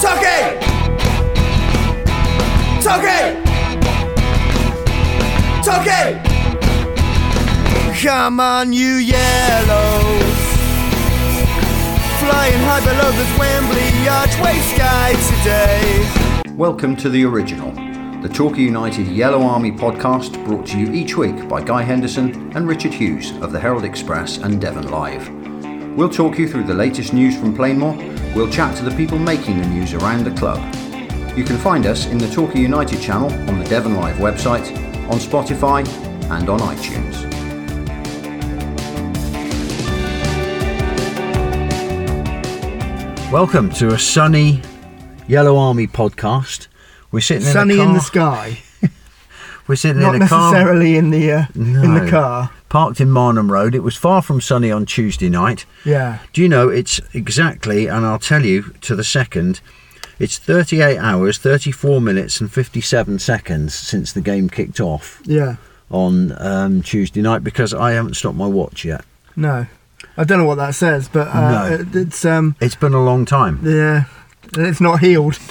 Tucky! Tucky! Tucky! Come on, you yellows. Flying high below the Wembley archway sky today. Welcome to the original, the Torquay United Yellow Army podcast brought to you each week by Guy Henderson and Richard Hughes of the Herald Express and Devon Live. We'll talk you through the latest news from Plainmoor, we'll chat to the people making the news around the club. You can find us in the Torquay United channel on the Devon Live website, on Spotify and on iTunes. Welcome to a sunny Yellow Army podcast. We're sitting sunny in, a in the sky, We're sitting not in a car necessarily in the uh, in the car. Parked in Marnham Road. It was far from sunny on Tuesday night. Yeah, Do you know it's exactly, and I'll tell you to the second, it's 38 hours, 34 minutes, and 57 seconds since the game kicked off yeah. on um, Tuesday night because I haven't stopped my watch yet. No, I don't know what that says, but uh, No. it- it's um, It's been a long time. yeah, it's not healed.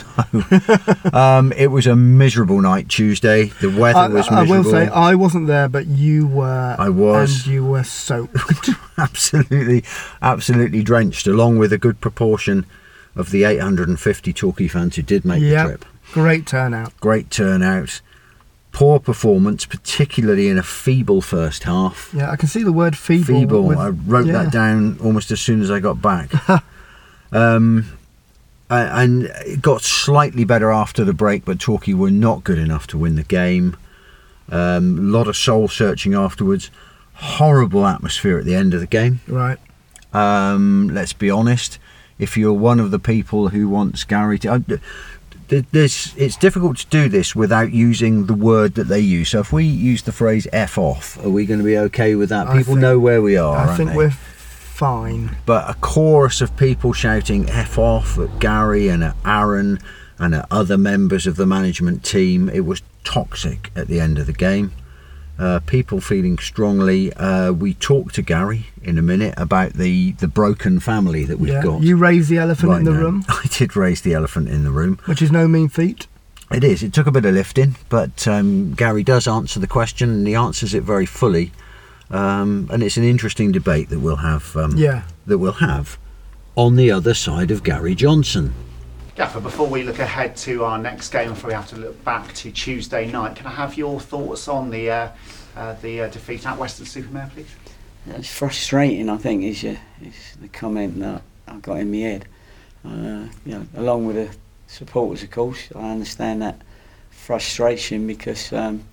Um, it was a miserable night Tuesday. The weather I, was miserable. I will say I wasn't there, but you were. I was. and you were soaked. absolutely, absolutely drenched, along with a good proportion of the 850 Torquay fans who did make the yeah, trip. great turnout. Great turnout. Poor performance, particularly in a feeble first half. Yeah, I can see the word feeble. Feeble. with- I wrote yeah. that down almost as soon as I got back. um, and it got slightly better after the break, but Torquay were not good enough to win the game. A um, lot of soul searching afterwards. Horrible atmosphere at the end of the game. Right. Um, let's be honest. If you're one of the people who wants Gary to, uh, this, it's difficult to do this without using the word that they use. So if we use the phrase "f off," are we going to be okay with that? People think- know where we are. I think they? Fine. But a chorus of people shouting "f off" at Gary and at Aaron and at other members of the management team. It was toxic at the end of the game. Uh, people feeling strongly. Uh, we talked to Gary in a minute about the, the broken family that we've yeah. got. You raised the elephant right in the now. room, I did raise the elephant in the room. which is no mean feat. It is. It took a bit of lifting, but um, Gary does answer the question, and he answers it very fully. Um, and it's an interesting debate that we'll have. Um, Yeah. That we'll have on the other side of Gary Johnson. Gaffer, before we look ahead to our next game, before we have to look back to Tuesday night, can I have your thoughts on the uh, uh, the uh, defeat at Weston-super-Mare, please? It's frustrating, I think, is, your, is the comment that I got in my head. Uh, you know, along with the supporters, of course, I understand that frustration because um,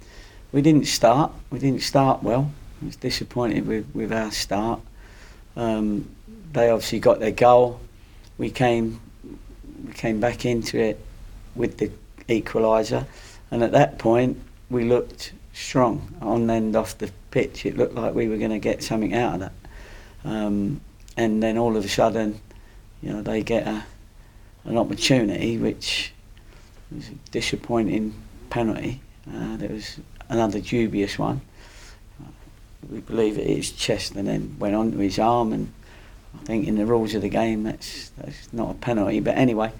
we didn't start. We didn't start well. I was disappointed with, with our start. Um, they obviously got their goal. We came we came back into it with the equaliser, and at that point we looked strong on and off the pitch. It looked like we were going to get something out of that. Um, and then all of a sudden, you know, they get a, an opportunity, which was a disappointing penalty. Uh, there was another dubious one. We believe it is chest and then went onto his arm and I think in the rules of the game that's that's not a penalty. But anyway,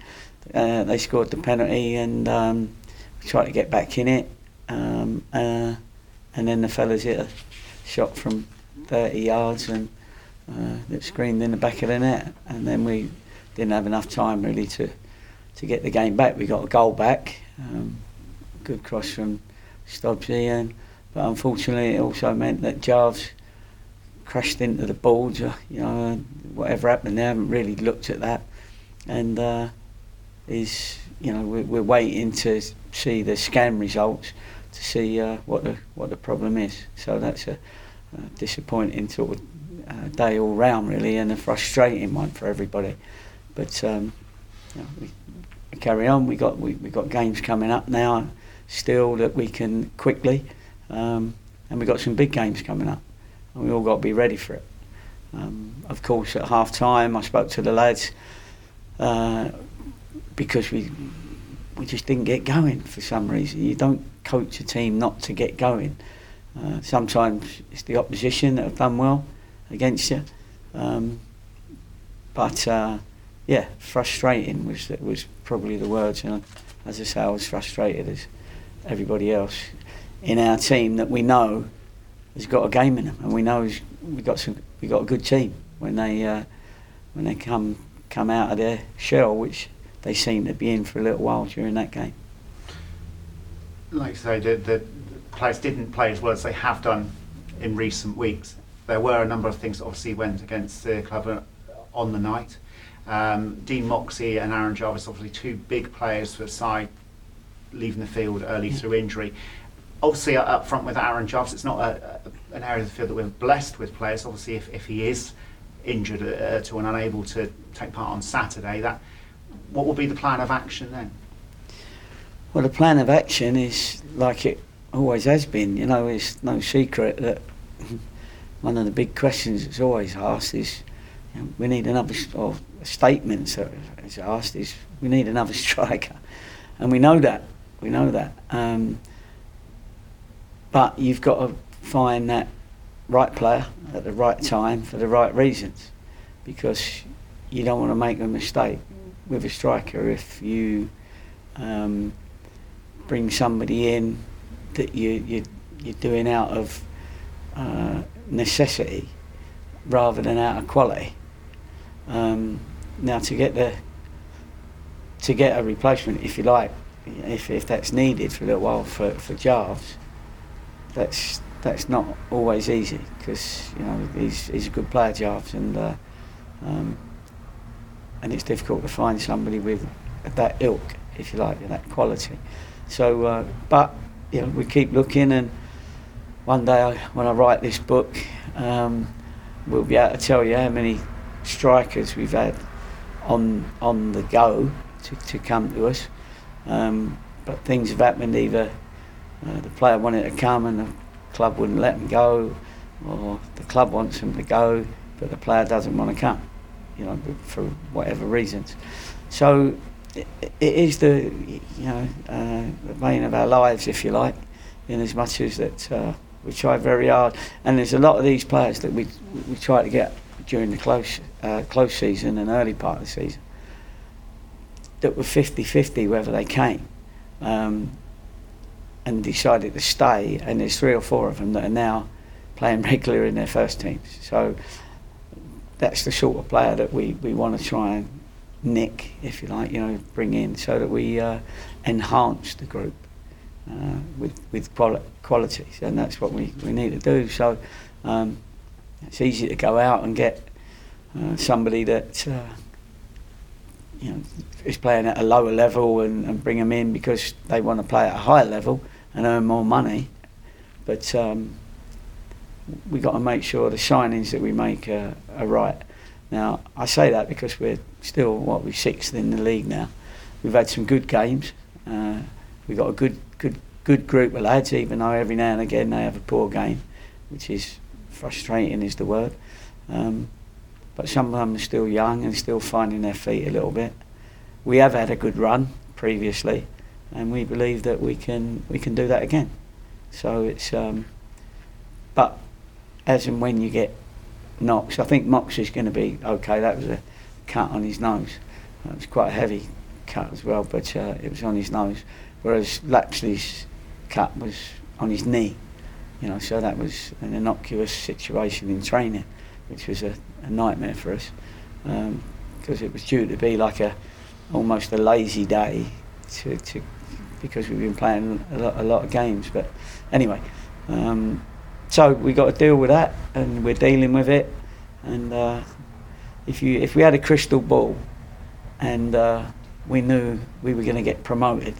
uh, they scored the penalty and um, tried to get back in it. Um, uh, and then the fellas hit a shot from 30 yards and uh, that screamed in the back of the net. And then we didn't have enough time really to to get the game back. We got a goal back, um, good cross from Stobbsy, and but unfortunately it also meant that Jarvis crashed into the boards. You know, whatever happened, they haven't really looked at that, and uh, is you know we're, we're waiting to see the scan results to see uh, what the what the problem is. So that's a, a disappointing sort of uh, day all round really, and a frustrating one for everybody but um, you know, we, we carry on. We got we we got games coming up now, still that we can quickly, um, and we've got some big games coming up, and we all got to be ready for it. Um, of course, at half time, I spoke to the lads uh, because we we just didn't get going for some reason. You don't coach a team not to get going. Uh, sometimes it's the opposition that have done well against you, um, but uh, yeah, frustrating was was probably the words. And as I say, I was frustrated as everybody else in our team that we know has got a game in them, and we know we got some we got a good team when they uh, when they come come out of their shell, which they seem to be in for a little while during that game. Like I say, the, the players didn't play as well as they have done in recent weeks. There were a number of things that obviously went against the club on the night. Um, Dean Moxey and Aaron Jarvis, obviously two big players for the side, leaving the field early yeah. through injury. Obviously, up front with Aaron Jarvis, it's not a, a, an area of the field that we're blessed with players. Obviously, if, if he is injured uh, to and unable to take part on Saturday, that what will be the plan of action then? Well, the plan of action is like it always has been. You know, it's no secret that one of the big questions that's always asked is, you know, we need another, or statements that is asked is, we need another striker, and we know that. We know that. Um, but you've got to find that right player at the right time for the right reasons, because you don't want to make a mistake with a striker if you um, bring somebody in that you, you you're doing out of uh, necessity rather than out of quality. Um, now to get the to get a replacement, if you like, if, if that's needed for a little while for, for Jarvis, that's that's not always easy because you know he's he's a good player, Jarvis, and uh, um, and it's difficult to find somebody with that ilk, if you like, that quality. So, uh, but you know, we keep looking, and one day I, when I write this book, um, we'll be able to tell you how many strikers we've had on on the go to, to come to us. Um, but things have happened either uh, the player wanted to come and the club wouldn't let him go, or the club wants him to go, but the player doesn't want to come you know, for whatever reasons. So it, it is the, you know, uh, the vein of our lives, if you like, in as much as that uh, we try very hard. And there's a lot of these players that we we try to get during the close uh, close season and early part of the season that were 50-50 whether they came. Um, and decided to stay, and there's three or four of them that are now playing regular in their first teams. So that's the sort of player that we, we want to try and nick, if you like, you know, bring in so that we uh, enhance the group uh, with with quali- qualities, and that's what we, we need to do. So um, it's easy to go out and get uh, somebody that uh, you know is playing at a lower level and, and bring them in because they want to play at a higher level and earn more money, but um, we got to make sure the signings that we make are, are right. Now, I say that because we're still, what, we're sixth in the league now. We've had some good games. Uh, we've got a good, good, good group of lads, even though every now and again they have a poor game, which is frustrating, is the word. Um, but some of them are still young and still finding their feet a little bit. We have had a good run previously, and we believe that we can we can do that again. So it's, um, but as and when you get knocks. I think Mox is going to be okay. That was a cut on his nose. It was quite a heavy cut as well, but uh, it was on his nose. Whereas Lapslie's cut was on his knee. You know, so that was an innocuous situation in training, which was a, a nightmare for us because um, it was due to be like a almost a lazy day to, to because we've been playing a lot, a lot of games. But anyway, um, so we got to deal with that, and we're dealing with it. And uh, if you if we had a crystal ball, and uh, we knew we were going to get promoted,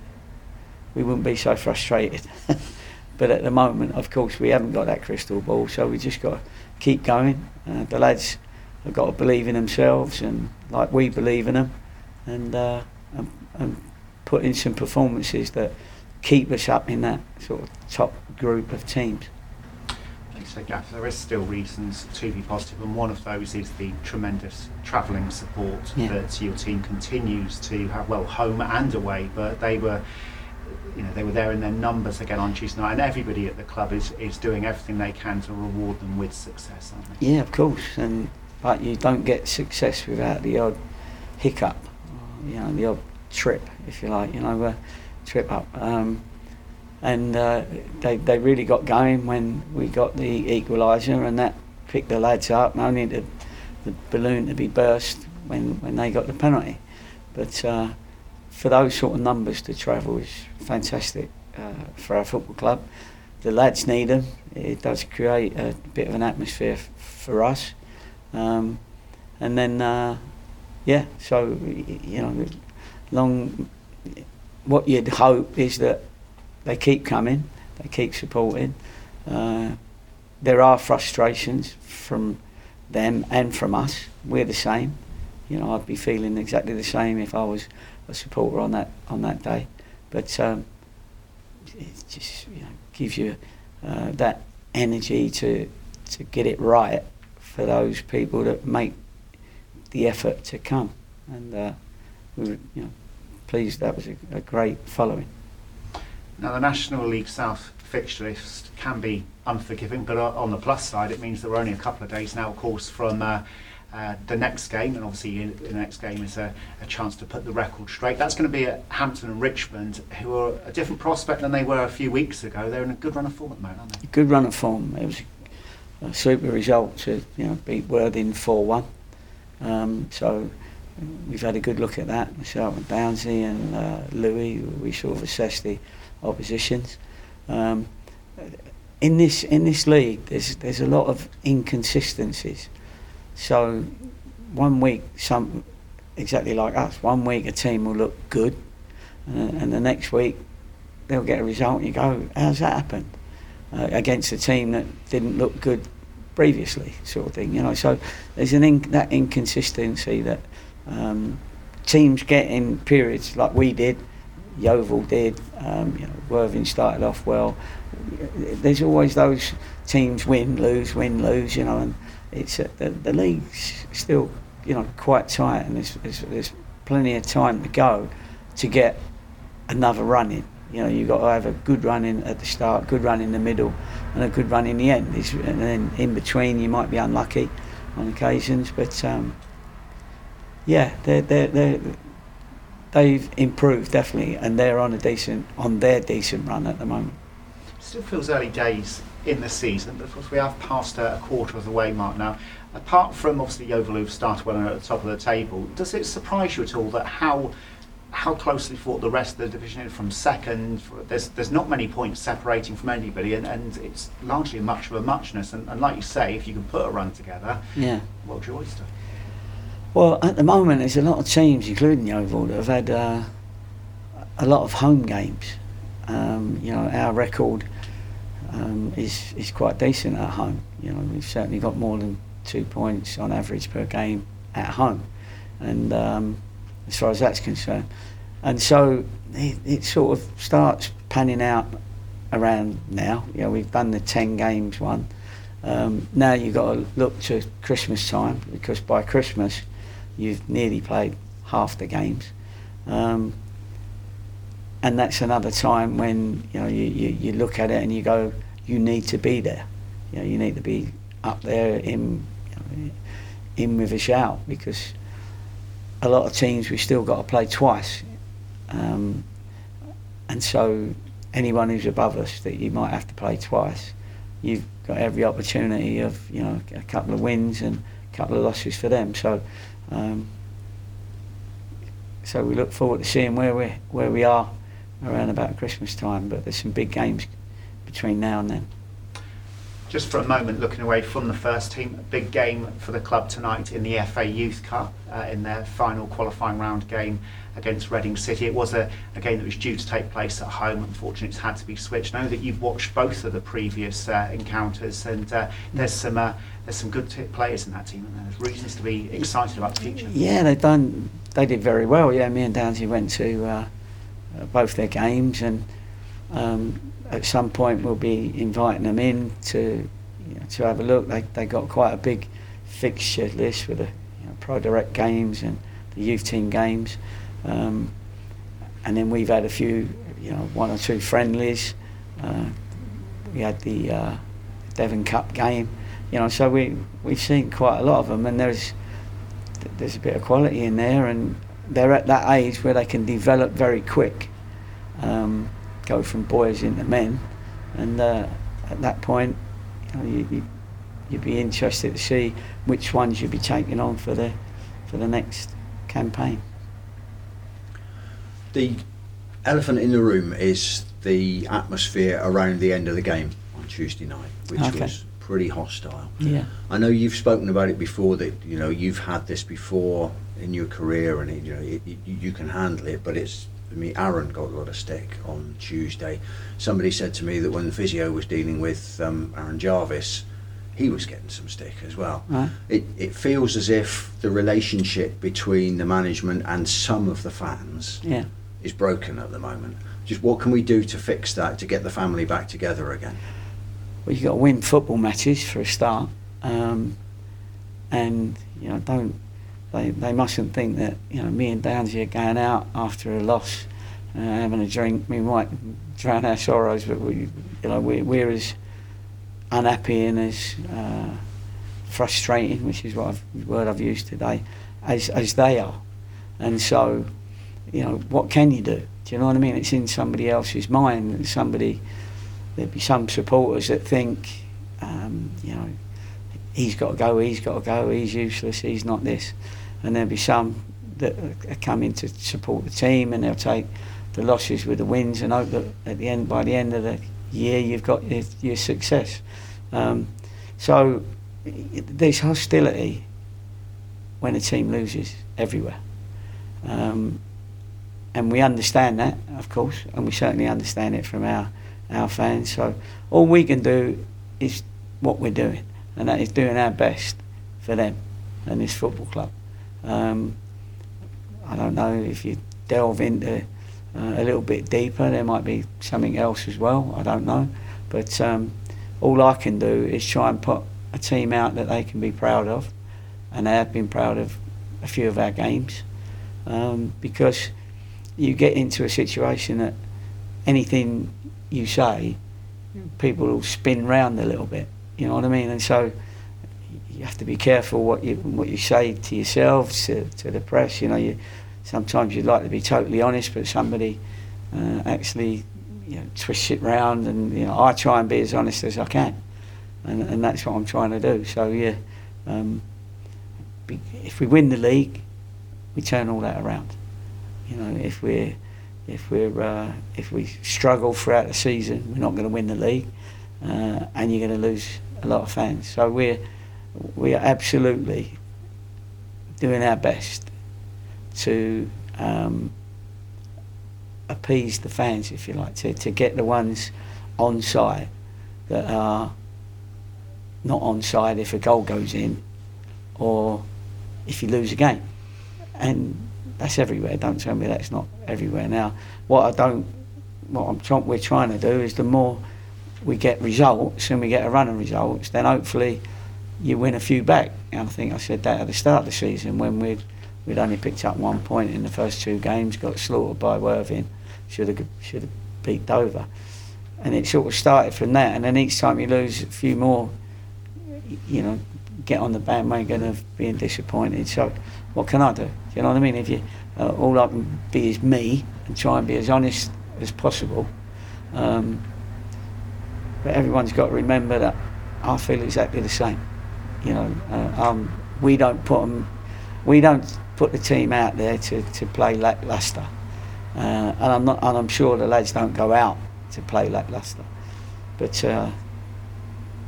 we wouldn't be so frustrated. but at the moment, of course, we haven't got that crystal ball, so we just got to keep going. Uh, the lads have got to believe in themselves and like we believe in them, and uh, and, and put in some performances that keep us up in that sort of top group of teams. Say, Gaff, there is still reasons to be positive, and one of those is the tremendous travelling support Yeah. that your team continues to have, well, home and away. But they were, you know, they were there in their numbers again on Tuesday night, and everybody at the club is, is doing everything they can to reward them with success, aren't they? Yeah, of course, and but you don't get success without the odd hiccup, you know, the odd trip, if you like, you know, uh, trip up. Um, and uh, they they really got going when we got the equaliser, and that picked the lads up. Only the the balloon to be burst when when they got the penalty, but uh, for those sort of numbers to travel is fantastic uh, for our football club. The lads need them. It does create a bit of an atmosphere f- for us. Um, and then, uh, yeah, so, you know, long, what you'd hope is that they keep coming, they keep supporting. Uh, there are frustrations from them and from us. We're the same. You know, I'd be feeling exactly the same if I was a supporter on that on that day. But um, it just you know, gives you uh, that energy to to get it right for those people that make the effort to come. And uh, we you know, pleased that was a, a great following. Now, the National League South fixture list can be unforgiving, but on the plus side, it means there are only a couple of days now, of course, from uh, uh, the next game, and obviously in, the next game is a, a chance to put the record straight. That's going to be at Hampton and Richmond, who are a different prospect than they were a few weeks ago. They're in a good run of form at the moment, aren't they? good run of form. It was a super result to you know beat Worthing four one. Um, so we've had a good look at that. Myself and Downsy and uh, Louis, we sort of assessed the oppositions. Um, in this in this league, there's there's a lot of inconsistencies. So one week, some exactly like us. One week a team will look good, and, and the next week they'll get a result. And you go, how's that happened? uh, against a team that didn't look good previously, sort of thing. You know, so there's an that inconsistency that um, teams get in periods like we did, Yeovil did. Um, you know, Worthing started off well. There's always those teams win, lose, win, lose. You know, and it's uh, the, the league's still you know quite tight, and there's, there's, there's plenty of time to go to get another run in. You know, you've got to have a good run in at the start, good run in the middle, and a good run in the end. It's, and then in between, you might be unlucky on occasions, but um, yeah, they're, they're, they're, they've improved definitely, and they're on a decent on their decent run at the moment. Still feels early days in the season, but of course we have passed a, quarter of the way mark now. Apart from obviously Yeovil who've started well at the top of the table, does it surprise you at all that how how closely fought the rest of the division is from second? There's there's not many points separating from anybody, and, and it's largely much of a muchness. And, and like you say, if you can put a run together, Yeah. well, your oyster. Well, at the moment, there's a lot of teams, including Yeovil, that have had uh, a lot of home games. Um, you know, our record um, is is quite decent at home. You know, we've certainly got more than two points on average per game at home, and um, as far as that's concerned, and so it, it sort of starts panning out around now. You know, we've done the ten games one. Um, now you've got to look to Christmas time because by Christmas you've nearly played half the games. Um, and that's another time when you know you, you, you look at it and you go, you need to be there. You know, you need to be up there in you know, in with a shout because a lot of teams we've still got to play twice. Um, and so anyone who's above us that you might have to play twice, you've got every opportunity of you know a couple of wins and a couple of losses for them. So um, so we look forward to seeing where we where we are around about Christmas time. But there's some big games between now and then. Just for a moment, looking away from the first team, a big game for the club tonight in the FA Youth Cup uh, in their final qualifying round game against Reading City. It was a, a, game that was due to take place at home. Unfortunately, it's had to be switched. I know that you've watched both of the previous uh, encounters, and uh, there's some uh, there's some good players in that team, and there's reasons to be excited about the future. Yeah, they've done. They did very well. Yeah, me and Downsy went to uh, uh, both their games, and um, at some point we'll be inviting them in to you know, to have a look. They they got quite a big fixture list with the you know, Pro Direct games and the youth team games, um, and then we've had a few, you know, one or two friendlies. Uh, we had the uh, Devon Cup game, you know, so we we've seen quite a lot of them, and there's there's a bit of quality in there, and they're at that age where they can develop very quick, um, go from boys into men, and uh, at that point, you know, you, you, you'd be interested to see which ones you'd be taking on for the for the next campaign. The elephant in the room is the atmosphere around the end of the game on Tuesday night, which Okay. was pretty hostile. Yeah. I know you've spoken about it before that you know you've had this before in your career and it, you know it, it, you can handle it, but it's. Mean, Aaron got a lot of stick on Tuesday. Somebody said to me that when the physio was dealing with um, Aaron Jarvis, he was getting some stick as well. Right. It, it feels as if the relationship between the management and some of the fans Yeah. is broken at the moment. Just what can we do to fix that to get the family back together again? Well, you've got to win football matches for a start, um, and you know don't they, they mustn't think that you know me and Downsy are going out after a loss, uh, having a drink. We might drown our sorrows, but we you know we, we're as unhappy and as uh, frustrating, which is what I've, word I've used today, as as they are, and so you know what can you do? Do you know what I mean? It's in somebody else's mind. Somebody there'd be some supporters that think, um, you know, he's got to go, he's got to go, he's useless, he's not this. And there'll be some that are coming to support the team and they'll take the losses with the wins and hope that at the end, by the end of the year, you've got your, your success. Um, so there's hostility when a team loses everywhere. Um, and we understand that, of course, and we certainly understand it from our our fans. So all we can do is what we're doing, and that is doing our best for them and this football club. Um, I don't know if you delve into uh, a little bit deeper, there might be something else as well. I don't know, but um, all I can do is try and put a team out that they can be proud of, and they have been proud of a few of our games, um, because you get into a situation that anything you say, people will spin round a little bit. You know what I mean? And so you have to be careful what you what you say to yourselves, to, to the press. You know, you sometimes you'd like to be totally honest, but somebody uh, actually you know, twists it round, and you know, I try and be as honest as I can, and and that's what I'm trying to do. So yeah, um, be, if we win the league, we turn all that around. You know, if we're if we're uh, if we struggle throughout the season, we're not going to win the league, uh, and you're going to lose a lot of fans. So we're we are absolutely doing our best to um, appease the fans, if you like, to, to get the ones on side that are not on side if a goal goes in or if you lose a game. And that's everywhere. Don't tell me that's not everywhere. Now, what I don't, what I'm trying, we're trying to do is the more we get results and we get a run of results, then hopefully you win a few back. And I think I said that at the start of the season when we'd we'd only picked up one point in the first two games, got slaughtered by Worthing, should have should have beat Dover, and it sort of started from that. And then each time you lose a few more, you know, get on the bandwagon of being disappointed. So what can I do? You know what I mean? If you uh, all I can be is me and try and be as honest as possible. Um, but everyone's got to remember that I feel exactly the same. You know, uh, um, we don't put 'em- we don't put the team out there to, to play lacklustre, uh, and I'm not, and I'm sure the lads don't go out to play lacklustre. But uh,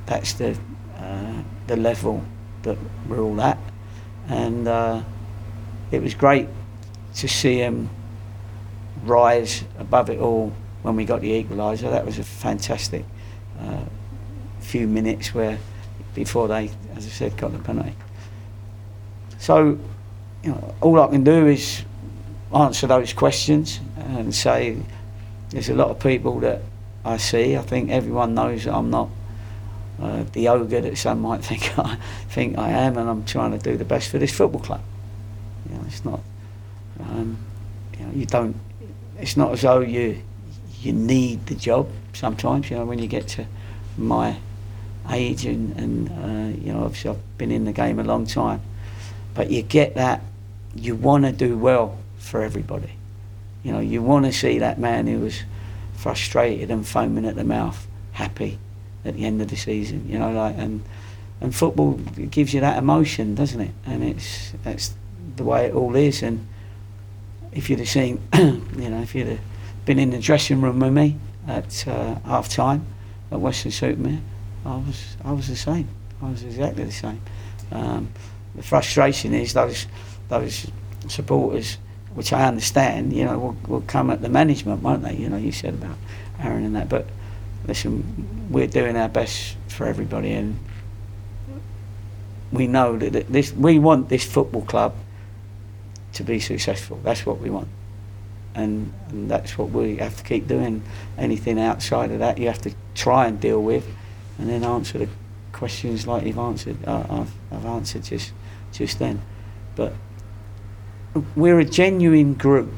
that's the uh, the level that we're all at, and uh, it was great to see him rise above it all when we got the equaliser. That was a fantastic uh, few minutes where before they, as I said, got the penalty. So, you know, all I can do is answer those questions and say there's a lot of people that I see. I think everyone knows that I'm not uh, the ogre that some might think I think I am, and I'm trying to do the best for this football club. You know, it's not. Um, you know, you don't. It's not as though you you need the job. Sometimes, you know, when you get to my age and, and uh, you know, obviously I've been in the game a long time, but you get that. You want to do well for everybody. You know, you want to see that man who was frustrated and foaming at the mouth happy at the end of the season. You know, like and and football gives you that emotion, doesn't it? And it's that's the way it all is. And if you'd have seen, you know, if you'd have been in the dressing room with me at uh, half time at Weston-super-Mare, I was I was the same. I was exactly the same. Um, the frustration is those those supporters, which I understand, you know, will, will come at the management, won't they? You know, you said about Aaron and that, but listen, we're doing our best for everybody, and we know that this we want this football club to be successful. That's what we want, and, and that's what we have to keep doing. Anything outside of that, you have to try and deal with, and then answer the questions like you've answered. Uh, I've, I've answered just just then, but we're a genuine group.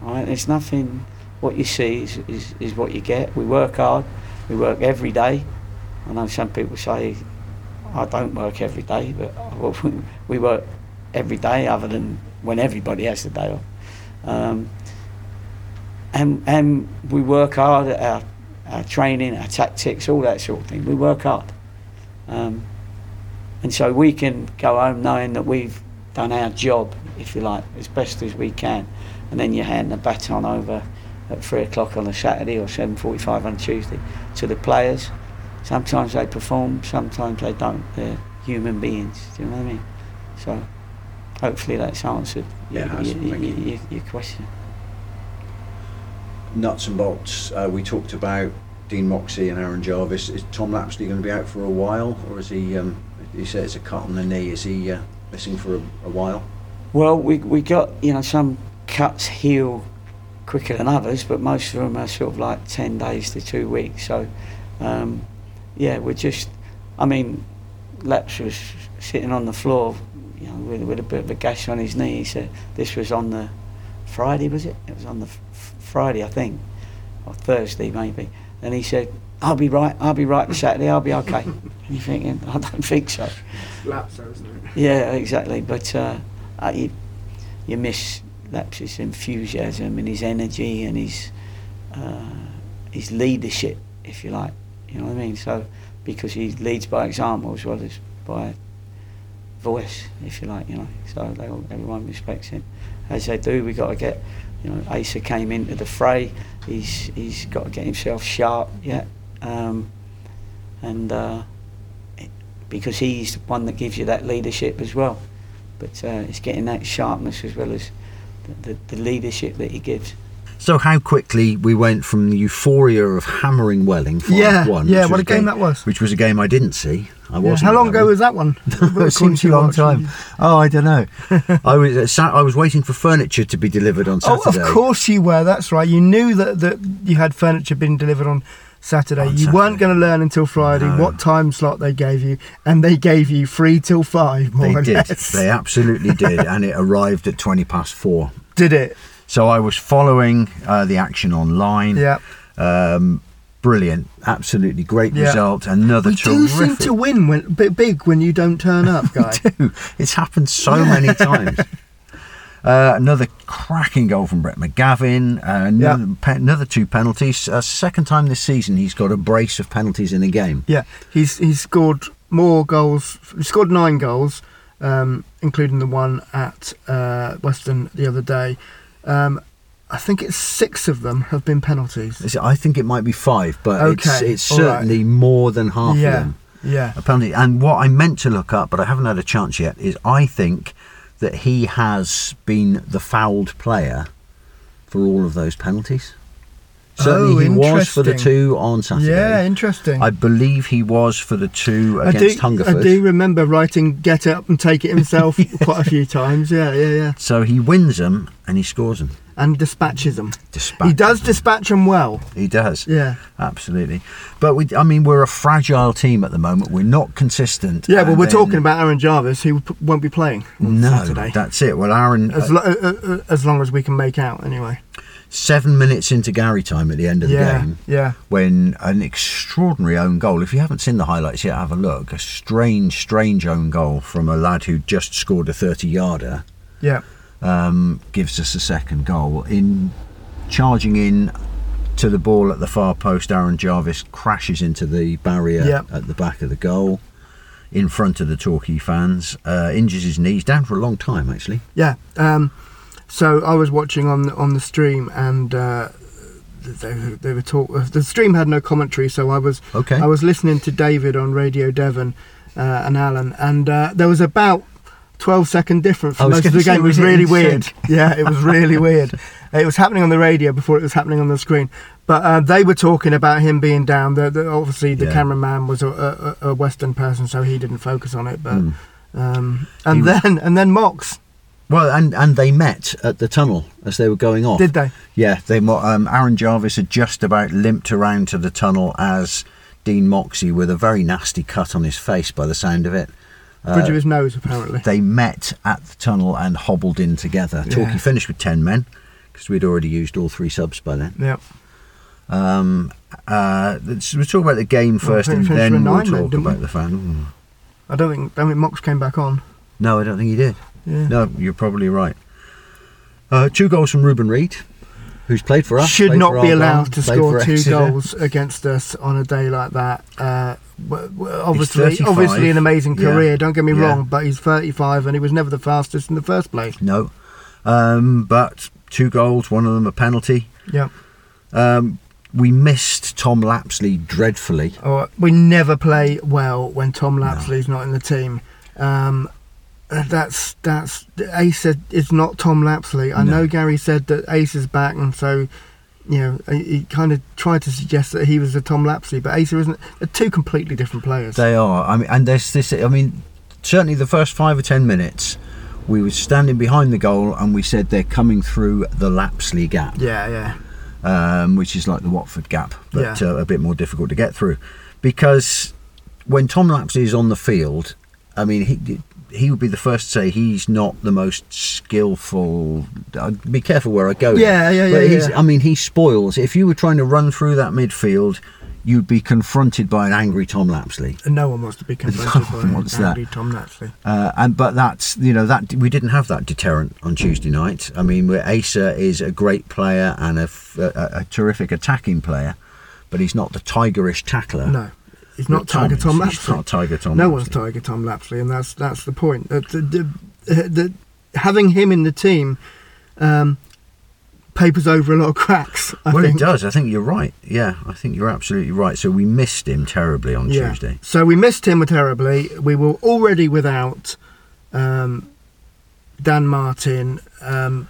Right? There's nothing. What you see is, is, is what you get. We work hard. We work every day. I know some people say I don't work every day, but we work every day, other than when everybody has the day off. Um, and and we work hard at our, our training, our tactics, all that sort of thing. We work hard, um, and so we can go home knowing that we've done our job, if you like, as best as we can. And then you hand the baton over at three o'clock on a Saturday or seven forty-five on a Tuesday to the players. Sometimes they perform, sometimes they don't. They're human beings. Do you know what I mean? So hopefully that's answered Yeah, your, your, Thank your, you. your, your question. Nuts and bolts. Uh, we talked about Dean Moxey and Aaron Jarvis. Is Tom Lapslie going to be out for a while, or is he? Um, he said it's a cut on the knee. Is he uh, missing for a, a while? Well, we we got you know some cuts heal quicker than others, but most of them are sort of like ten days to two weeks. So, um, yeah, we're just. I mean, Leps was sitting on the floor, you know, with, with a bit of a gash on his knee. Said this was on the Friday, was it? It was on the Friday, I think, or Thursday maybe. And he said, "I'll be right. I'll be right this Saturday. I'll be okay." and you're thinking, "I don't think so." Laps, isn't it? Yeah, exactly. But uh, uh, you, you miss Laps's enthusiasm and his energy and his uh, his leadership, if you like. You know what I mean? So because he leads by example as well as by voice, if you like. You know, so they all, everyone respects him as they do. we've got to get. You know, Asa came into the fray. He's he's got to get himself sharp yet, um, and. Uh, because he's the one that gives you that leadership as well. But uh, it's getting that sharpness as well as the, the, the leadership that he gives. So how quickly we went from the euphoria of hammering Welling 5 Yeah, 1 yeah, what a game that was. Which was a game I didn't see. I Yeah. wasn't How long ago one. was that one? it seems a long time. Oh, I don't know. I was uh, sat, I was waiting for furniture to be delivered on Saturday. Oh, Saturday. of course you were. That's right. You knew that, that you had furniture being delivered on Saturday. On you weren't going to learn until Friday No. what time slot they gave you, and they gave you three till five, more They did. less. They absolutely did, and it arrived at twenty past four. did it. So I was following uh, the action online. Yeah. Um, brilliant, absolutely great Yeah. result. Another We do terrific. seem to win when, big when you don't turn up, guy. do. It's happened so many times. Uh, another cracking goal from Brett McGavin. Uh, another, Yeah. pe- another two penalties. Uh, second time this season he's got a brace of penalties in a game. Yeah, he's he's scored more goals. He scored nine goals, um, including the one at uh, Weston the other day. Um, I think it's six of them have been penalties. I think it might be five, but it's, Okay, it's right. certainly more than half Yeah. of them. Yeah. a penalty. And what I meant to look up, but I haven't had a chance yet, is I think that he has been the fouled player for all of those penalties. Certainly, Oh, he was for the two on Saturday. Yeah, interesting. I believe he was for the two I against do, Hungerford. I do remember writing "Get Up and Take It" himself quite a few times. Yeah, yeah, yeah, So he wins them and he scores them. and dispatches them. Dispatch he does them. dispatch them well. He does. Yeah, Absolutely. But we, I mean, we're a fragile team at the moment. We're not consistent. yeah. Well, we're then- talking about Aaron Jarvis, who won't be playing No, Saturday. that's it. Well, Aaron, As, uh, lo- uh, uh, as long as we can make out, anyway. Seven minutes into Gary time at the end of the yeah, game, yeah. when an extraordinary own goal. If you haven't seen the highlights yet, have a look. A strange, strange own goal from a lad who just scored a 30 yarder Yeah, um, gives us a second goal. In charging in to the ball at the far post, Aaron Jarvis crashes into the barrier Yeah. at the back of the goal. In front of the Torquay fans, uh, injures his knees down for a long time actually. yeah. Um, so I was watching on the, on the stream, and uh, they, they were talk. uh, The stream had no commentary, so I was Okay. I was listening to David on Radio Devon uh, and Alan, and uh, there was about 12 second difference for most of the game. It was really weird. sync? Yeah, it was really weird. It was happening on the radio before it was happening on the screen. But uh, they were talking about him being down. The, the, obviously, the Yeah. cameraman was a, a, a Weston person, so he didn't focus on it. But Mm. um, and was- then and then Mox Well, and and they met at the tunnel as they were going off. did they? Yeah, they. Um, Aaron Jarvis had just about limped around to the tunnel as Dean Moxey, with a very nasty cut on his face, by the sound of it. Bridge of his nose, apparently. They met at the tunnel and hobbled in together. Yeah. Finished with ten men because we'd already used all three subs by then. Yeah. Um, uh, let's, we'll talk about the game first, think and then we'll nine talk didn't we? about the fan. I don't think I think Mox came back on. No, I don't think he did. Yeah. No, you're probably right. Uh, two goals from Reuben Reid, who's played for us. should not be allowed to score two Exeter. goals against us on a day like that. Uh, obviously, obviously an amazing yeah, career. Don't get me yeah. wrong, but he's 35 and he was never the fastest in the first place. No, um, but two goals, one of them a penalty. Yeah. Um, we missed Tom Lapslie dreadfully. Or we never play well when Tom Lapslie's not in the team. Um, that's that's Ace said it's not Tom Lapslie. I No. know Gary said that Ace is back, and so you know he, he kind of tried to suggest that he was a Tom Lapslie, but Ace isn't. They're two completely different players. They are. I mean, and there's this. I mean, certainly the first five or ten minutes, we were standing behind the goal and we said they're coming through the Lapslie gap. yeah, yeah. um, which is like the Watford gap, but Yeah. uh, a bit more difficult to get through. Because when Tom Lapslie is on the field, I mean, he he would be the first to say he's not the most skillful. I'd be careful where I go. Yeah, yeah, But yeah, he's, yeah. I mean, he spoils. If you were trying to run through that midfield, you'd be confronted by an angry Tom Lapslie. And no one wants to be confronted No by one wants that. Tom Lapslie. Uh, and but that's you know that we didn't have that deterrent on Tuesday night. I mean, where Asa is a great player and a a terrific attacking player, but he's not the tigerish tackler. No, he's not that Tom Tiger is. Tom He's Lapslie. not Tiger Tom. no Lapslie. one's Tiger Tom Lapslie, and that's that's the point. That the, the, the, having him in the team um, papers over a lot of cracks. I well, think. it does. I think you're right. Yeah, I think you're absolutely right. So we missed him terribly on Yeah. Tuesday. So we missed him terribly. We were already without um, Dan Martin um,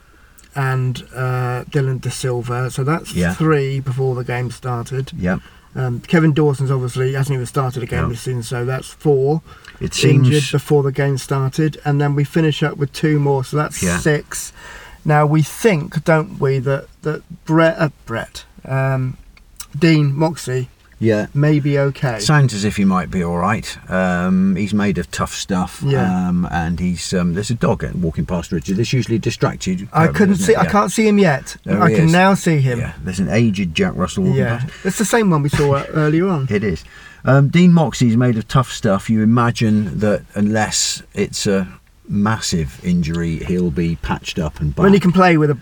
and uh, Dillon De Silva. So that's Yeah. three before the game started. Yep. Um, Kevin Dawson's obviously hasn't even started a game No. this season, so that's four It seems. injured before the game started, and then we finish up with two more, so that's Yeah. six. Now we think, don't we, that that Brett, uh, Brett, um, Dean Moxey Yeah. may be okay. Sounds as if he might be all right. Um, he's made of tough stuff. Yeah. Um, and he's um, there's a dog walking past Richard. This usually distracts you. I couldn't see. I can't see him yet. There I can is. now see him. Yeah, there's an aged Jack Russell walking Yeah, past. it's the same one we saw earlier on. It is. Um, Dean Moxey's made of tough stuff. You imagine that unless it's a massive injury, he'll be patched up and back. When he can play with a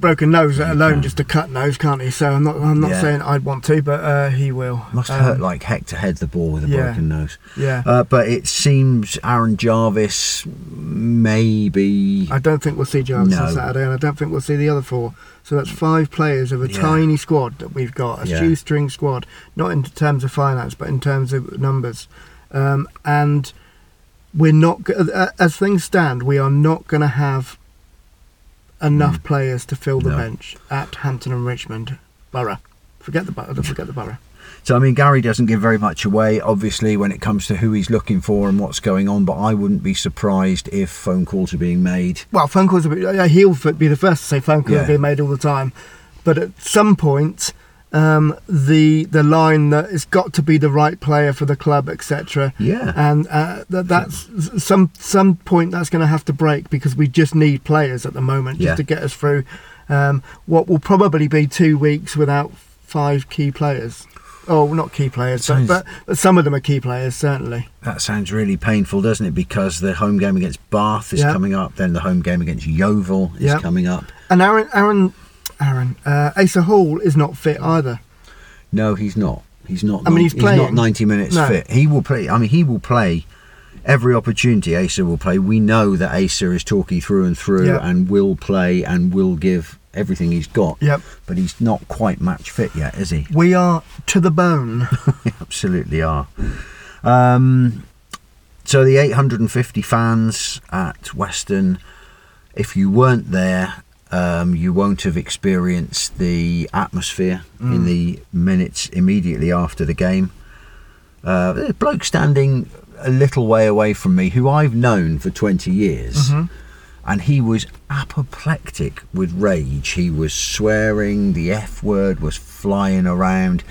broken nose, let alone just a cut nose, can't he? So I'm not. I'm not Yeah. saying I'd want to, but uh, he will. Must Um, hurt like heck to head the ball with a yeah. broken nose. Yeah. Uh, but it seems Aaron Jarvis maybe. I don't think we'll see Jarvis on Saturday, and I don't think we'll see the other four. So that's five players of a tiny squad that we've got, a shoestring squad, not in terms of finance, but in terms of numbers. um, and we're not. uh, As things stand, we are not going to have enough players to fill the No. bench at Hampton and Richmond Borough. Forget the Borough. Forget the Borough. So I mean, Gary doesn't give very much away, obviously, when it comes to who he's looking for and what's going on. But I wouldn't be surprised if phone calls are being made. Well, phone calls. Uh, he'll be the first to say phone calls Yeah. are being made all the time, but at some point, um, the the line that it's got to be the right player for the club, etc. Yeah. and uh, that, that's some some point that's going to have to break because we just need players at the moment just Yeah. to get us through um, what will probably be two weeks without five key players. Oh, not key players, but, Sounds- but, but some of them are key players certainly. That sounds really painful, doesn't it? Because the home game against Bath is Yeah. coming up, then the home game against Yeovil is Yeah. coming up. And Aaron, Aaron, Aaron, uh, Asa Hall is not fit either. No, he's not. He's not. I mean, he's not playing. ninety minutes No. fit. He will play. I mean, he will play every opportunity. Asa will play. We know that Asa is Torquay through and through, Yeah. and will play and will give everything he's got. Yep. But he's not quite match fit yet, is he? We are to the bone. We absolutely are. Um, so the 850 fans at Weston, if you weren't there, um, you won't have experienced the atmosphere in the minutes immediately after the game. Uh, a bloke standing a little way away from me who I've known for 20 years. And he was apoplectic with rage. He was swearing, the F word was flying around.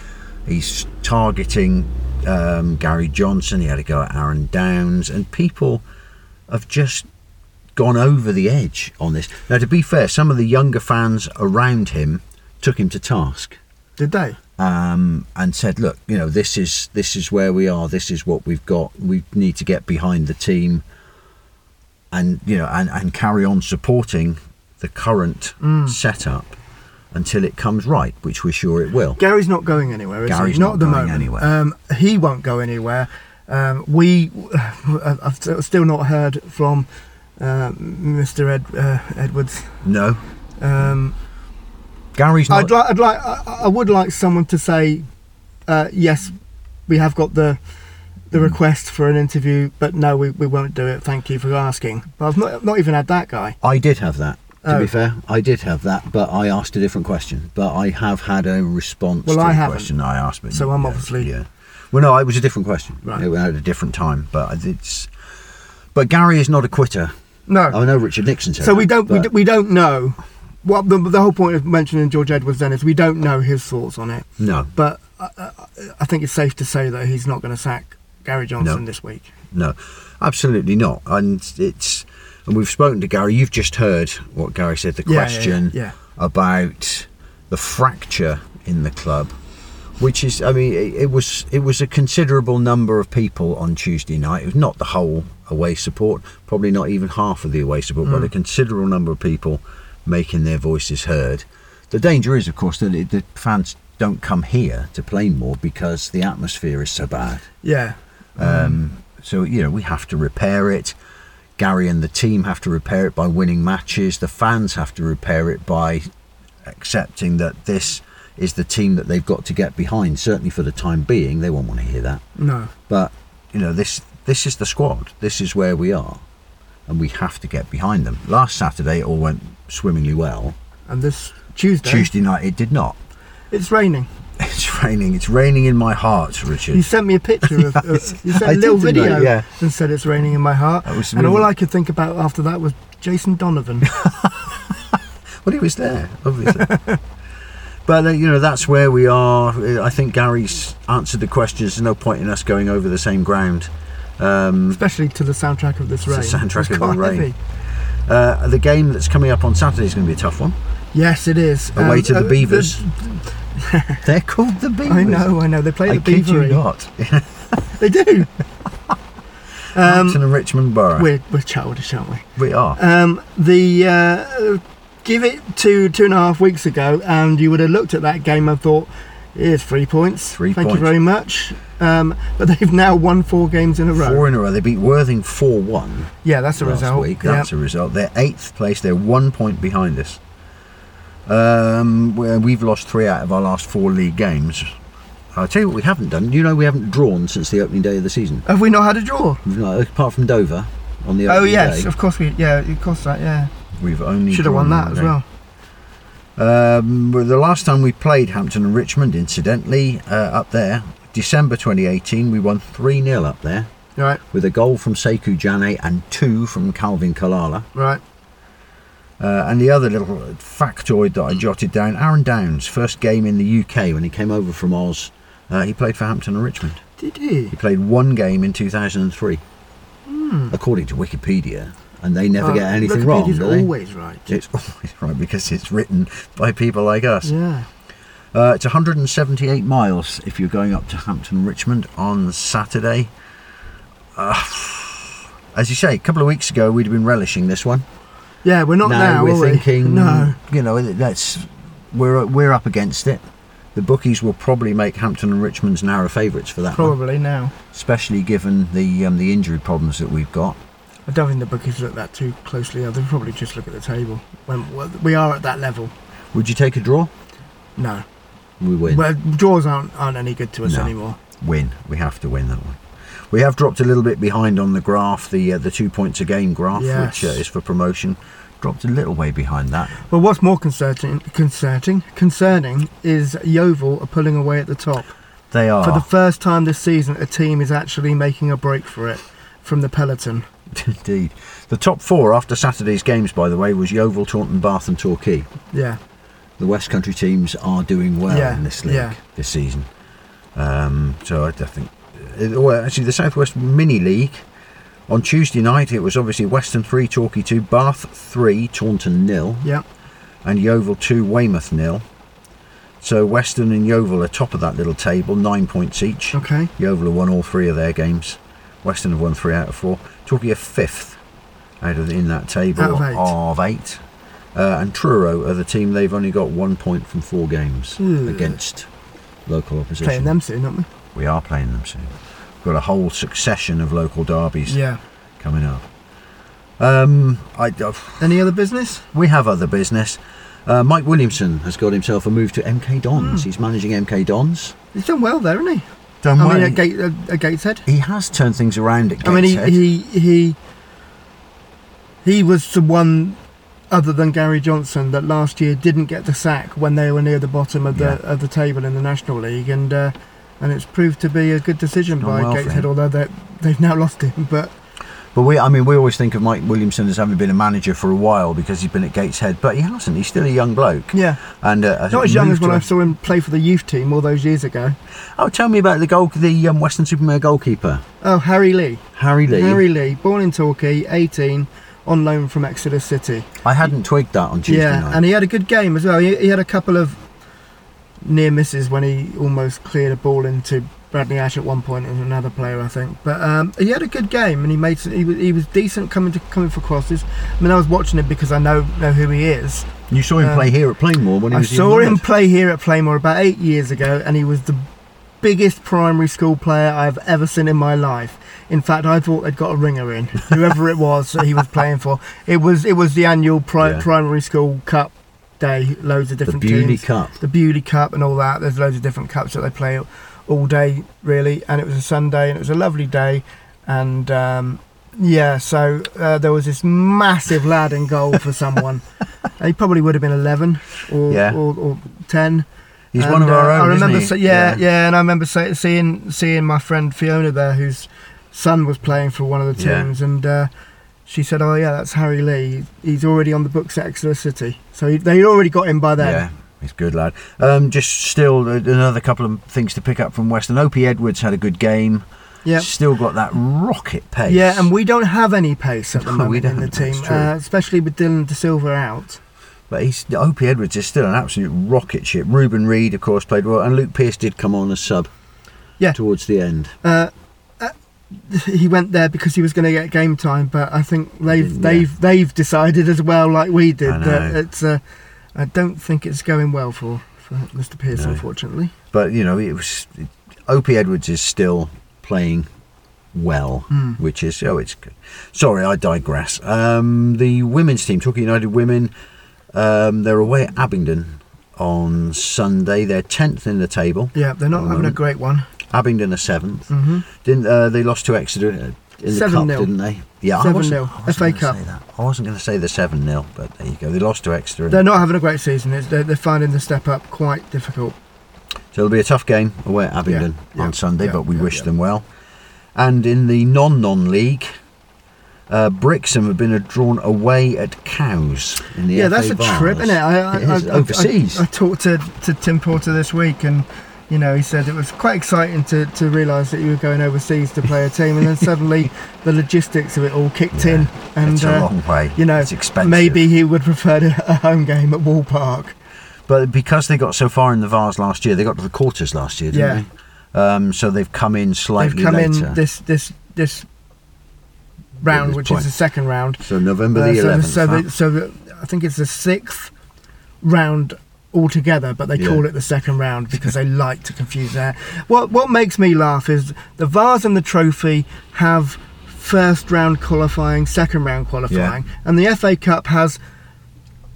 He's targeting um, Gary Johnson. He had to go at Aaron Downs. And people have just gone over the edge on this. Now, to be fair, some of the younger fans around him took him to task Did they? um, and said, "Look, you know, this is this is where we are. This is what we've got. We need to get behind the team, and you know, and, and carry on supporting the current setup until it comes right, which we're sure it will." Gary's not going anywhere, is Gary's he? not at the going moment. anywhere. Um, he won't go anywhere. Um, we, I've still not heard from um, Mr. Ed, uh, Edwards. No, Um, Gary's not. I'd like, I'd like, I, I would like someone to say, uh, yes, we have got the the request for an interview, but no, we, we won't do it. Thank you for asking. But I've not, not even had that guy. I did have that. To Oh. be fair, I did have that, but I asked a different question. But I have had a response Well, to I the question I asked. But So I'm yeah, obviously- yeah. Well, no, it was a different question. Right. It was at a different time, but it's. But Gary is not a quitter. No. Oh, I know Richard Nixon said So we don't we, d- we don't know. What the, the whole point of mentioning George Edwards then is we don't know his thoughts on it. no, But I, I, I think it's safe to say that he's not going to sack Gary Johnson No. this week. no, absolutely not. And it's. And we've spoken to Gary. You've just heard what Gary said. The Yeah, yeah, question yeah, about the fracture in the club, which is, I mean, it, it was it was a considerable number of people on Tuesday night. It was not the whole away support, probably not even half of the away support, Mm. but a considerable number of people making their voices heard. The danger is, of course, that it, the fans don't come here to play more because the atmosphere is so bad. Yeah. Um, so you know we have to repair it. Gary and the team have to repair it by winning matches. The fans have to repair it by accepting that this is the team that they've got to get behind. Certainly for the time being, they won't want to hear that. No. But you know this this is the squad. This is where we are, and we have to get behind them. Last Saturday, it all went swimmingly well. And this Tuesday, Tuesday night, it did not. it's raining. It's raining. It's raining in my heart, Richard. You sent me a picture of, of you sent a little video Yeah. and said it's raining in my heart. And really- all I could think about after that was Jason Donovan. Well, he was there, obviously. But uh, you know, that's where we are. Uh, I think Gary's answered the questions. There's no point in us going over the same ground. Um, especially to the soundtrack of this the soundtrack of the rain. uh, the game that's coming up on Saturday is going to be a tough one. Yes, it is. Away Um, to the uh, Beavers. They're called the Beavers. I know, I know. They play I the kid you not. They do. Hampton and Richmond Borough. We're, we're childish, aren't we? we are. Um, the uh, give it to two and a half weeks ago, and you would have looked at that game and thought, "Here's three points. Three Thank points. you very much." Um, but they've now won four games in a row. Four in a row. They beat Worthing 4 1 yeah, that's a last result. week. That's a result. They're eighth place. They're one point behind us. Um, we've lost three out of our last four league games. I'll tell you what we haven't done. You know, we haven't drawn since the opening day of the season. Have we not had a draw? We've apart from Dover on the Oh yes, day, of course we. Yeah, of course that. Yeah, we've only should have won that as well. Um, the last time we played Hampton and Richmond, incidentally, uh, up there, December 2018, we won 3 0 up there Right, with a goal from Sekou Jane and two from Calvin Kalala. right. Uh, and the other little factoid that I jotted down Aaron Downs, first game in the UK when he came over from Oz, uh, he played for Hampton and Richmond. Did he? He played one game in 2003, according to Wikipedia. And they never get anything wrong, they? always right. It's always right because it's written by people like us. Yeah. Uh, it's 178 miles if you're going up to Hampton Richmond on Saturday. Uh, as you say, a couple of weeks ago we'd have been relishing this one. Yeah, we're not now. we're are we? thinking, No. you know, that's we're we're up against it. The bookies will probably make Hampton and Richmond's narrow favourites for that one, Probably now. especially given the um, the injury problems that we've got. I don't think the bookies look that too closely. They'll probably just look at the table. When we are at that level. Would you take a draw? No. We win. Well, draws aren't aren't any good to us No. anymore. win. We have to win that one. We have dropped a little bit behind on the graph, the uh, the two points a game graph, Yes. which uh, is for promotion. Dropped a little way behind that. Well, what's more concerning, concerning, concerning is Yeovil are pulling away at the top. They are For the first time this season, a team is actually making a break for it from the peloton. indeed. The top four after Saturday's games, by the way, was Yeovil, Taunton, Bath, and Torquay. Yeah. The West Country teams are doing well Yeah, in this league yeah. this season. Um, so I, I think, well, actually, the Southwest Mini League on Tuesday night it was obviously Weston three, Torquay two, Bath three, Taunton nil. Yeah. and Yeovil 2, Weymouth nil. So Weston and Yeovil are top of that little table, nine points each. Okay. Yeovil have won all three of their games. Weston have won three out of four. Torquay are fifth out of in that table of eight. of eight. Uh, and Truro are the team they've only got one point from four games Ugh. against local opposition. Playing them soon, aren't we? We are playing them soon. We've got a whole succession of local derbies Yeah. coming up. Um, I, uh, Any other business? we have other business. Uh, Mike Williamson has got himself a move to MK Dons. He's managing MK Dons. He's done well there, hasn't he? Done I mean, at, Gate, at, at Gateshead. He has turned things around at Gateshead. I mean, he, he he he was the one other than Gary Johnson that last year didn't get the sack when they were near the bottom of the Yeah. of the table in the National League, and uh, and it's proved to be a good decision by well Gateshead, although they they've now lost him. But But we, I mean, we always think of Mike Williamson as having been a manager for a while because he's been at Gateshead, but he hasn't. He's still a young bloke. yeah, And uh, not as young as when I saw him play for the youth team all those years ago. Oh, tell me about the goal, the um, Weston-super-Mare goalkeeper, Oh, Harry Lee. Harry Lee. Harry Lee, born in Torquay, 18, on loan from Exeter City. I hadn't twigged that on Tuesday yeah, night. and he had a good game as well. He, he had a couple of near misses when he almost cleared a ball into Bradley Ash at one point and another player, I think. But um, he had a good game and he made some, he was he was decent coming to coming for crosses. I mean, I was watching him because I know know who he is. you saw him um, play here at Plainmoor when he I was I saw him play here at Plainmoor about eight years ago, and he was the biggest primary school player I've ever seen in my life. In fact, I thought they'd got a ringer in, whoever it was that he was playing for. It was it was the annual pri- Yeah. primary school cup day, loads of different The Beauty teams. Cup. the Beauty Cup and all that. There's loads of different cups that they play all day, really. And it was a Sunday, and it was a lovely day. And um, yeah, so uh, there was this massive lad in goal for someone. he probably would have been 11 or Yeah. or, or 10. He's And, one of our uh, own. I remember, isn't se- he? yeah, yeah, and I remember se- seeing seeing my friend Fiona there, whose son was playing for one of the Yeah. teams, and uh, she said, "Oh yeah, that's Harry Lee. He's already on the books at Exeter City, so he, they already got him by then." He's good lad. Um, just still uh, another couple of things to pick up from Weston. Opie Edwards had a good game. yeah. Still got that rocket pace. Yeah, and we don't have any pace at the No, moment in the team, uh, especially with Dillon De Silva out. But he's Opie Edwards is still an absolute rocket ship. Reuben Reid, of course, played well, and Luke Pearce did come on as sub. Yeah. Towards the end. Uh, uh, he went there because he was going to get game time, but I think they've they've they've decided as well, like we did, that it's. Uh, I don't think it's going well for for Mr. Pearce, No. unfortunately. But you know, it was Opie Edwards is still playing well, Hmm. which is oh, it's good. Sorry, I digress. Um, the women's team, Torquay United women, um, they're away at Abingdon on Sunday. They're tenth in the table. Yeah, they're not having a great one. Abingdon are 7th Mhm. Didn't uh, they lost to Exeter uh, in the 7-0. cup? Didn't they? Yeah, I 7-0, wasn't, wasn't FA gonna Cup. say that. I wasn't going to say the seven 0 but there you go. They lost to Exeter. They're not having a great season. They're, they're finding the step up quite difficult. So it'll be a tough game away at Abingdon Yeah, on yeah, Sunday, yeah, but we wish them well. And in the non-non league, uh, Brixham have been drawn away at Cowes in the yeah, FA that's a Vase. trip, isn't it? I, I, It is, I- overseas. I, I talked to, to Tim Porter this week, and you know, he said it was quite exciting to, to realise that you were going overseas to play a team, and then suddenly the logistics of it all kicked in, and it's a uh, long way. you know, it's expensive. maybe he would prefer a home game at Wall Park. But because they got so far in the Vase last year, they got to the quarters last year, didn't Yeah. they? Um, so they've come in slightly They've come later. in this this this round, this which point. is the second round. so November Uh, the so, 11th. so, the, so the, I think it's the sixth round altogether, but they Yeah. call it the second round because they like to confuse that. What what makes me laugh is the vase and the trophy have first round qualifying, second round qualifying, and the FA Cup has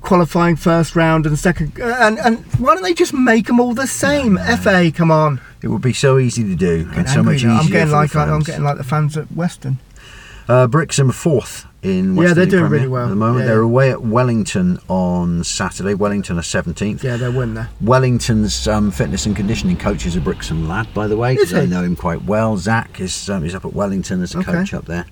qualifying first round and second. uh, And and why don't they just make them all the same? FA, come on! it would be so easy to do and so much easier. I'm getting like I'm getting like the fans at Weston. Uh, Brixham fourth in Yeah, they're doing Premier really well. at the moment. Yeah, they're yeah. away at Wellington on Saturday. Wellington are seventeenth. Yeah, they're winning there. Wellington's um, fitness and conditioning coach is a Brixham lad, by the way, because I know him quite well. Zach is um, is up at Wellington as a Okay. coach up there,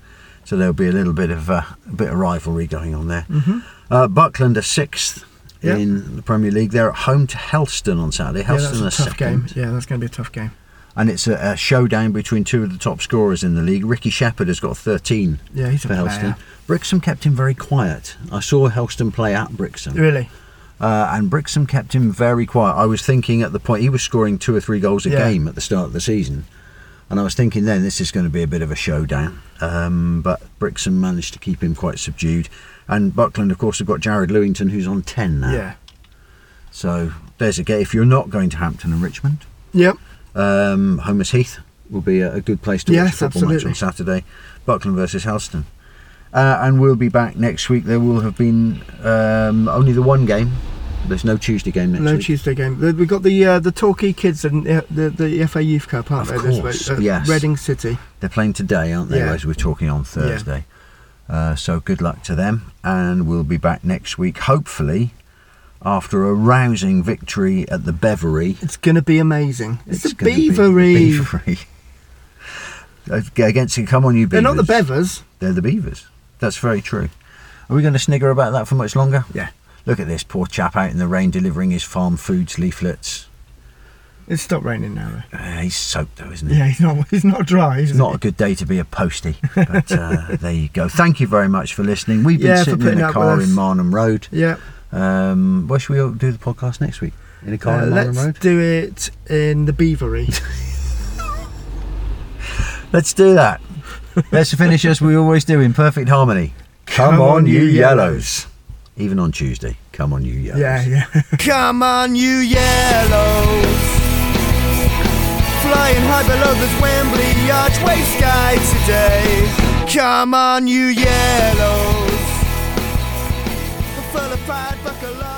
so there'll be a little bit of uh, a bit of rivalry going on there. Mhm. Uh, Buckland are sixth Yeah. in the Premier League. They're at home to Helston on Saturday. Yeah, Helston that's are a tough second, game. Yeah, that's going to be a tough game. And it's a, a showdown between two of the top scorers in the league. Ricky Shepherd has got 13 Yeah, he's for. Helston. Brixham kept him very quiet. I saw Helston play at Brixham. Really? Uh, and Brixham kept him very quiet. I was thinking at the point he was scoring two or three goals a Yeah. game at the start of the season, and I was thinking then this is going to be a bit of a showdown. Um, but Brixham managed to keep him quite subdued, and Buckland, of course, have got Jared Lewington, who's on ten now. Yeah. So there's a game. If you're not going to Hampton and Richmond, Yep. Um, Homer's Heath will be a, a good place to watch Yes, a football match on Saturday. Buckland versus Helston. Uh, and we'll be back next week. There will have been um, only the one game. There's no Tuesday game next No week. Tuesday game. We've got the uh, the Torquay kids and uh, the the FA Youth Cup, aren't Of they? course, this week? yes. Reading City. They're playing today, aren't they? Yeah. Whereas we're talking on Thursday. Uh, so good luck to them, and we'll be back next week, hopefully, after a rousing victory at the Beverly. It's going to be amazing. It's, the gonna be Beavery. the Beavery. Against it, come on, you They're not the Bevers. They're the Beavers. That's very true. Are we going to snigger about that for much longer? Yeah. Look at this poor chap out in the rain delivering his Farmfoods leaflets. It's stopped raining now. Though. Uh, he's soaked though, isn't he? Yeah, he's not. He's not dry. Is Not a good day to be a postie, but uh, there you go. Thank you very much for listening. We've been Yeah, sitting in a car in. Marnham Road. Yeah. Um, where should we all do the podcast next week? In a car Uh, in let's Road? do it in the Beavery. Let's do that. Let's finish as we always do in perfect harmony. Come, on, you yellows. Even on Tuesday. Come on, you yellows. yeah, yeah. Come on, you yellows. Flying high below this Wembley archway sky today. Come on, you yellows. Full of pride, buckle up